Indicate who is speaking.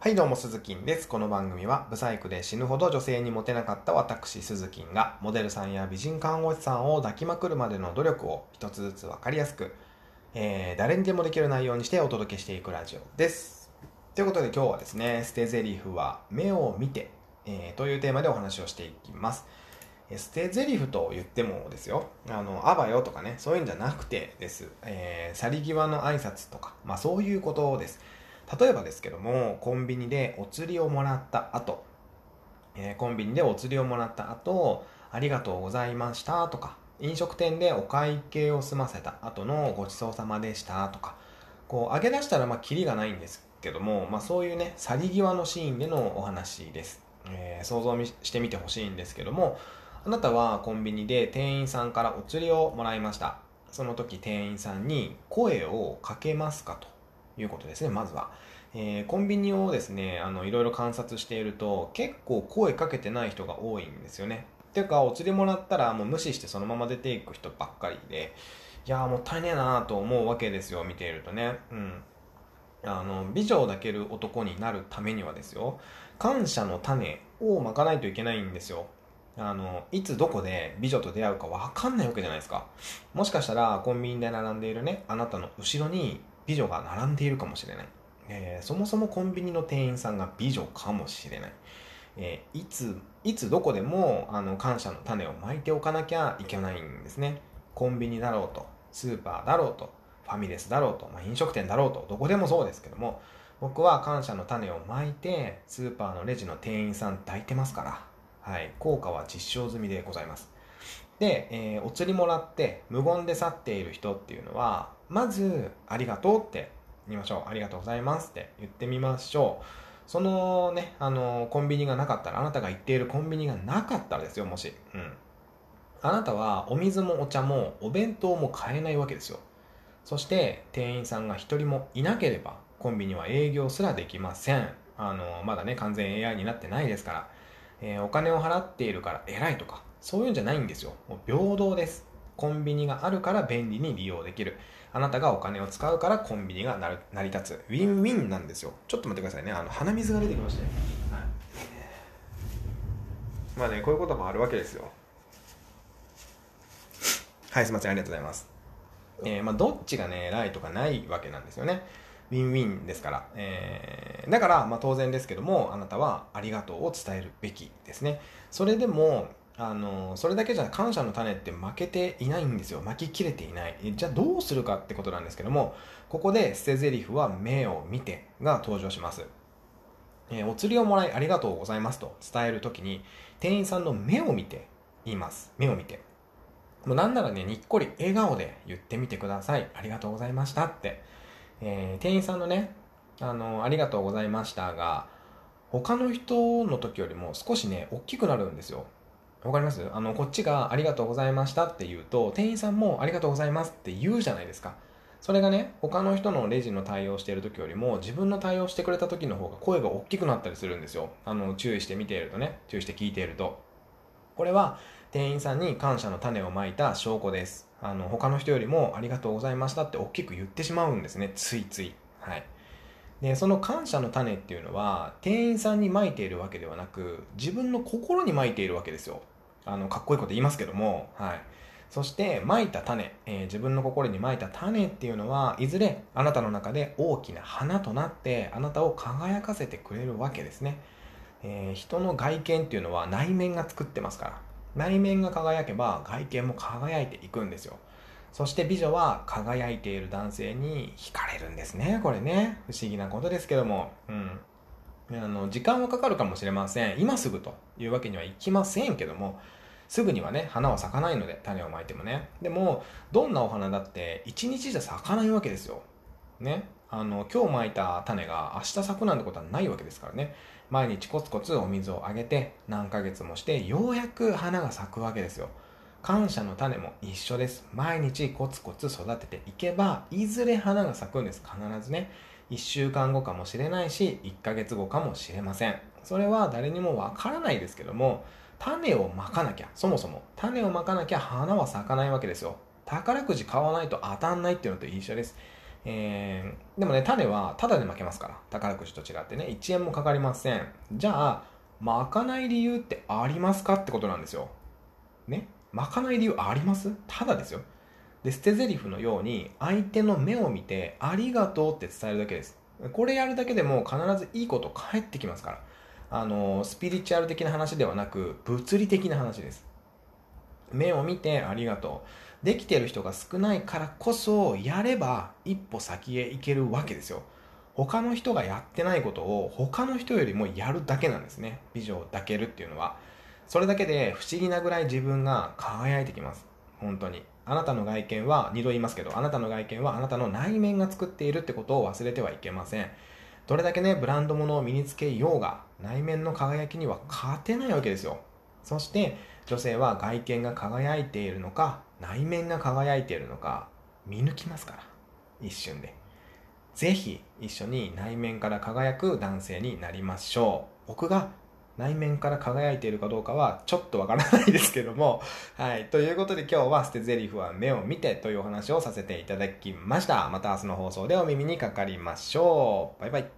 Speaker 1: はいどうも、鈴木です。この番組は、ブサイクで死ぬほど女性にモテなかった私、鈴木が、モデルさんや美人看護師さんを抱きまくるまでの努力を一つずつわかりやすく、えー、誰にでもできる内容にしてお届けしていくラジオです。ということで今日はですね、捨て台詞は、目を見て、えー、というテーマでお話をしていきます。捨て台詞と言ってもですよ、あの、あばよとかね、そういうんじゃなくてです。えー、去り際の挨拶とか、まあそういうことです。例えばですけども、コンビニでお釣りをもらった後、えー、コンビニでお釣りをもらった後、ありがとうございましたとか、飲食店でお会計を済ませた後のごちそうさまでしたとか、こう、上げ出したらまあ、キリがないんですけども、まあそういうね、去り際のシーンでのお話です。えー、想像してみてほしいんですけども、あなたはコンビニで店員さんからお釣りをもらいました。その時店員さんに声をかけますかということですね、まずは。えー、コンビニをですね、あの、いろいろ観察していると、結構声かけてない人が多いんですよね。ていうか、お釣りもらったらもう無視してそのまま出ていく人ばっかりで、いやーもったいねえなーと思うわけですよ、見ているとね。うん。あの、美女を抱ける男になるためにはですよ、感謝の種をまかないといけないんですよ。あの、いつどこで美女と出会うかわかんないわけじゃないですか。もしかしたらコンビニで並んでいるね、あなたの後ろに美女が並んでいるかもしれない。えー、そもそもコンビニの店員さんが美女かもしれない。えー、いつ、いつどこでも、あの、感謝の種をまいておかなきゃいけないんですね。コンビニだろうと、スーパーだろうと、ファミレスだろうと、まあ、飲食店だろうと、どこでもそうですけども、僕は感謝の種をまいて、スーパーのレジの店員さん抱いてますから、はい、効果は実証済みでございます。で、えー、お釣りもらって無言で去っている人っていうのは、まず、ありがとうって言いましょう。ありがとうございますって言ってみましょう。そのね、あの、コンビニがなかったら、あなたが行っているコンビニがなかったらですよ、もし。うん。あなたはお水もお茶もお弁当も買えないわけですよ。そして店員さんが一人もいなければコンビニは営業すらできません。あの、まだね、完全 AI になってないですから、えー、お金を払っているから偉いとか、そういうんじゃないんですよ。もう平等です。コンビニがあるから便利に利用できる。あなたがお金を使うからコンビニが成り立つ。ウィンウィンなんですよ。ちょっと待ってくださいね。あの、鼻水が出てきましたね。まあね、こういうこともあるわけですよ。はい、すいません。ありがとうございます。えー、まあ、どっちがね、偉いとかないわけなんですよね。ウィンウィンですから。えー、だから、まあ、当然ですけども、あなたはありがとうを伝えるべきですね。それでも、あの、それだけじゃ感謝の種って負けていないんですよ。巻ききれていない。じゃあどうするかってことなんですけども、ここで捨て台詞は目を見てが登場します。えー、お釣りをもらいありがとうございますと伝えるときに、店員さんの目を見て言います。目を見て。もうなんならね、にっこり笑顔で言ってみてください。ありがとうございましたって。えー、店員さんのね、あの、ありがとうございましたが、他の人の時よりも少しね、大きくなるんですよ。わかります？あの、こっちがありがとうございましたって言うと、店員さんもありがとうございますって言うじゃないですか。それがね、他の人のレジの対応している時よりも、自分の対応してくれた時の方が声が大きくなったりするんですよ。あの、注意して見ているとね、注意して聞いていると。これは、店員さんに感謝の種をまいた証拠です。あの、他の人よりもありがとうございましたって大きく言ってしまうんですね、ついつい。はい。で、その感謝の種っていうのは、店員さんにまいているわけではなく、自分の心にまいているわけですよ。あの、かっこいいこと言いますけども、はい。そして、まいた種、えー、自分の心にまいた種っていうのは、いずれあなたの中で大きな花となって、あなたを輝かせてくれるわけですね。えー、人の外見っていうのは内面が作ってますから。内面が輝けば外見も輝いていくんですよ。そして美女は輝いている男性に惹かれるんですね。これね。不思議なことですけども。うん。あの、時間はかかるかもしれません。今すぐというわけにはいきませんけども、すぐにはね、花は咲かないので、種をまいてもね。でも、どんなお花だって一日じゃ咲かないわけですよ。ね。あの、今日まいた種が明日咲くなんてことはないわけですからね。毎日コツコツお水をあげて、何ヶ月もして、ようやく花が咲くわけですよ。感謝の種も一緒です。毎日コツコツ育てていけば、いずれ花が咲くんです。必ずね。1週間後かもしれないし、1ヶ月後かもしれません。それは誰にもわからないですけども、種をまかなきゃ、そもそも種をまかなきゃ花は咲かないわけですよ。宝くじ買わないと当たんないっていうのと一緒です。えー、でもね、種はタダで負けますから。宝くじと違ってね、1円もかかりません。じゃあ、巻かない理由ってありますかってことなんですよ。ね？巻かない理由あります？ただですよ。で、捨て台詞のように、相手の目を見て、ありがとうって伝えるだけです。これやるだけでも必ずいいこと返ってきますから。あの、スピリチュアル的な話ではなく、物理的な話です。目を見てありがとう。できてる人が少ないからこそ、やれば一歩先へ行けるわけですよ。他の人がやってないことを他の人よりもやるだけなんですね。美女を抱けるっていうのは。それだけで不思議なぐらい自分が輝いてきます。本当に。あなたの外見は、二度言いますけど、あなたの外見はあなたの内面が作っているってことを忘れてはいけません。どれだけね、ブランド物を身につけようが、内面の輝きには勝てないわけですよ。そして、女性は外見が輝いているのか、内面が輝いているのか、見抜きますから。一瞬で。ぜひ、一緒に内面から輝く男性になりましょう。僕が内面から輝いているかどうかはちょっとわからないですけども。はい。ということで今日は捨て台詞は目を見てというお話をさせていただきました。また明日の放送でお耳にかかりましょう。バイバイ。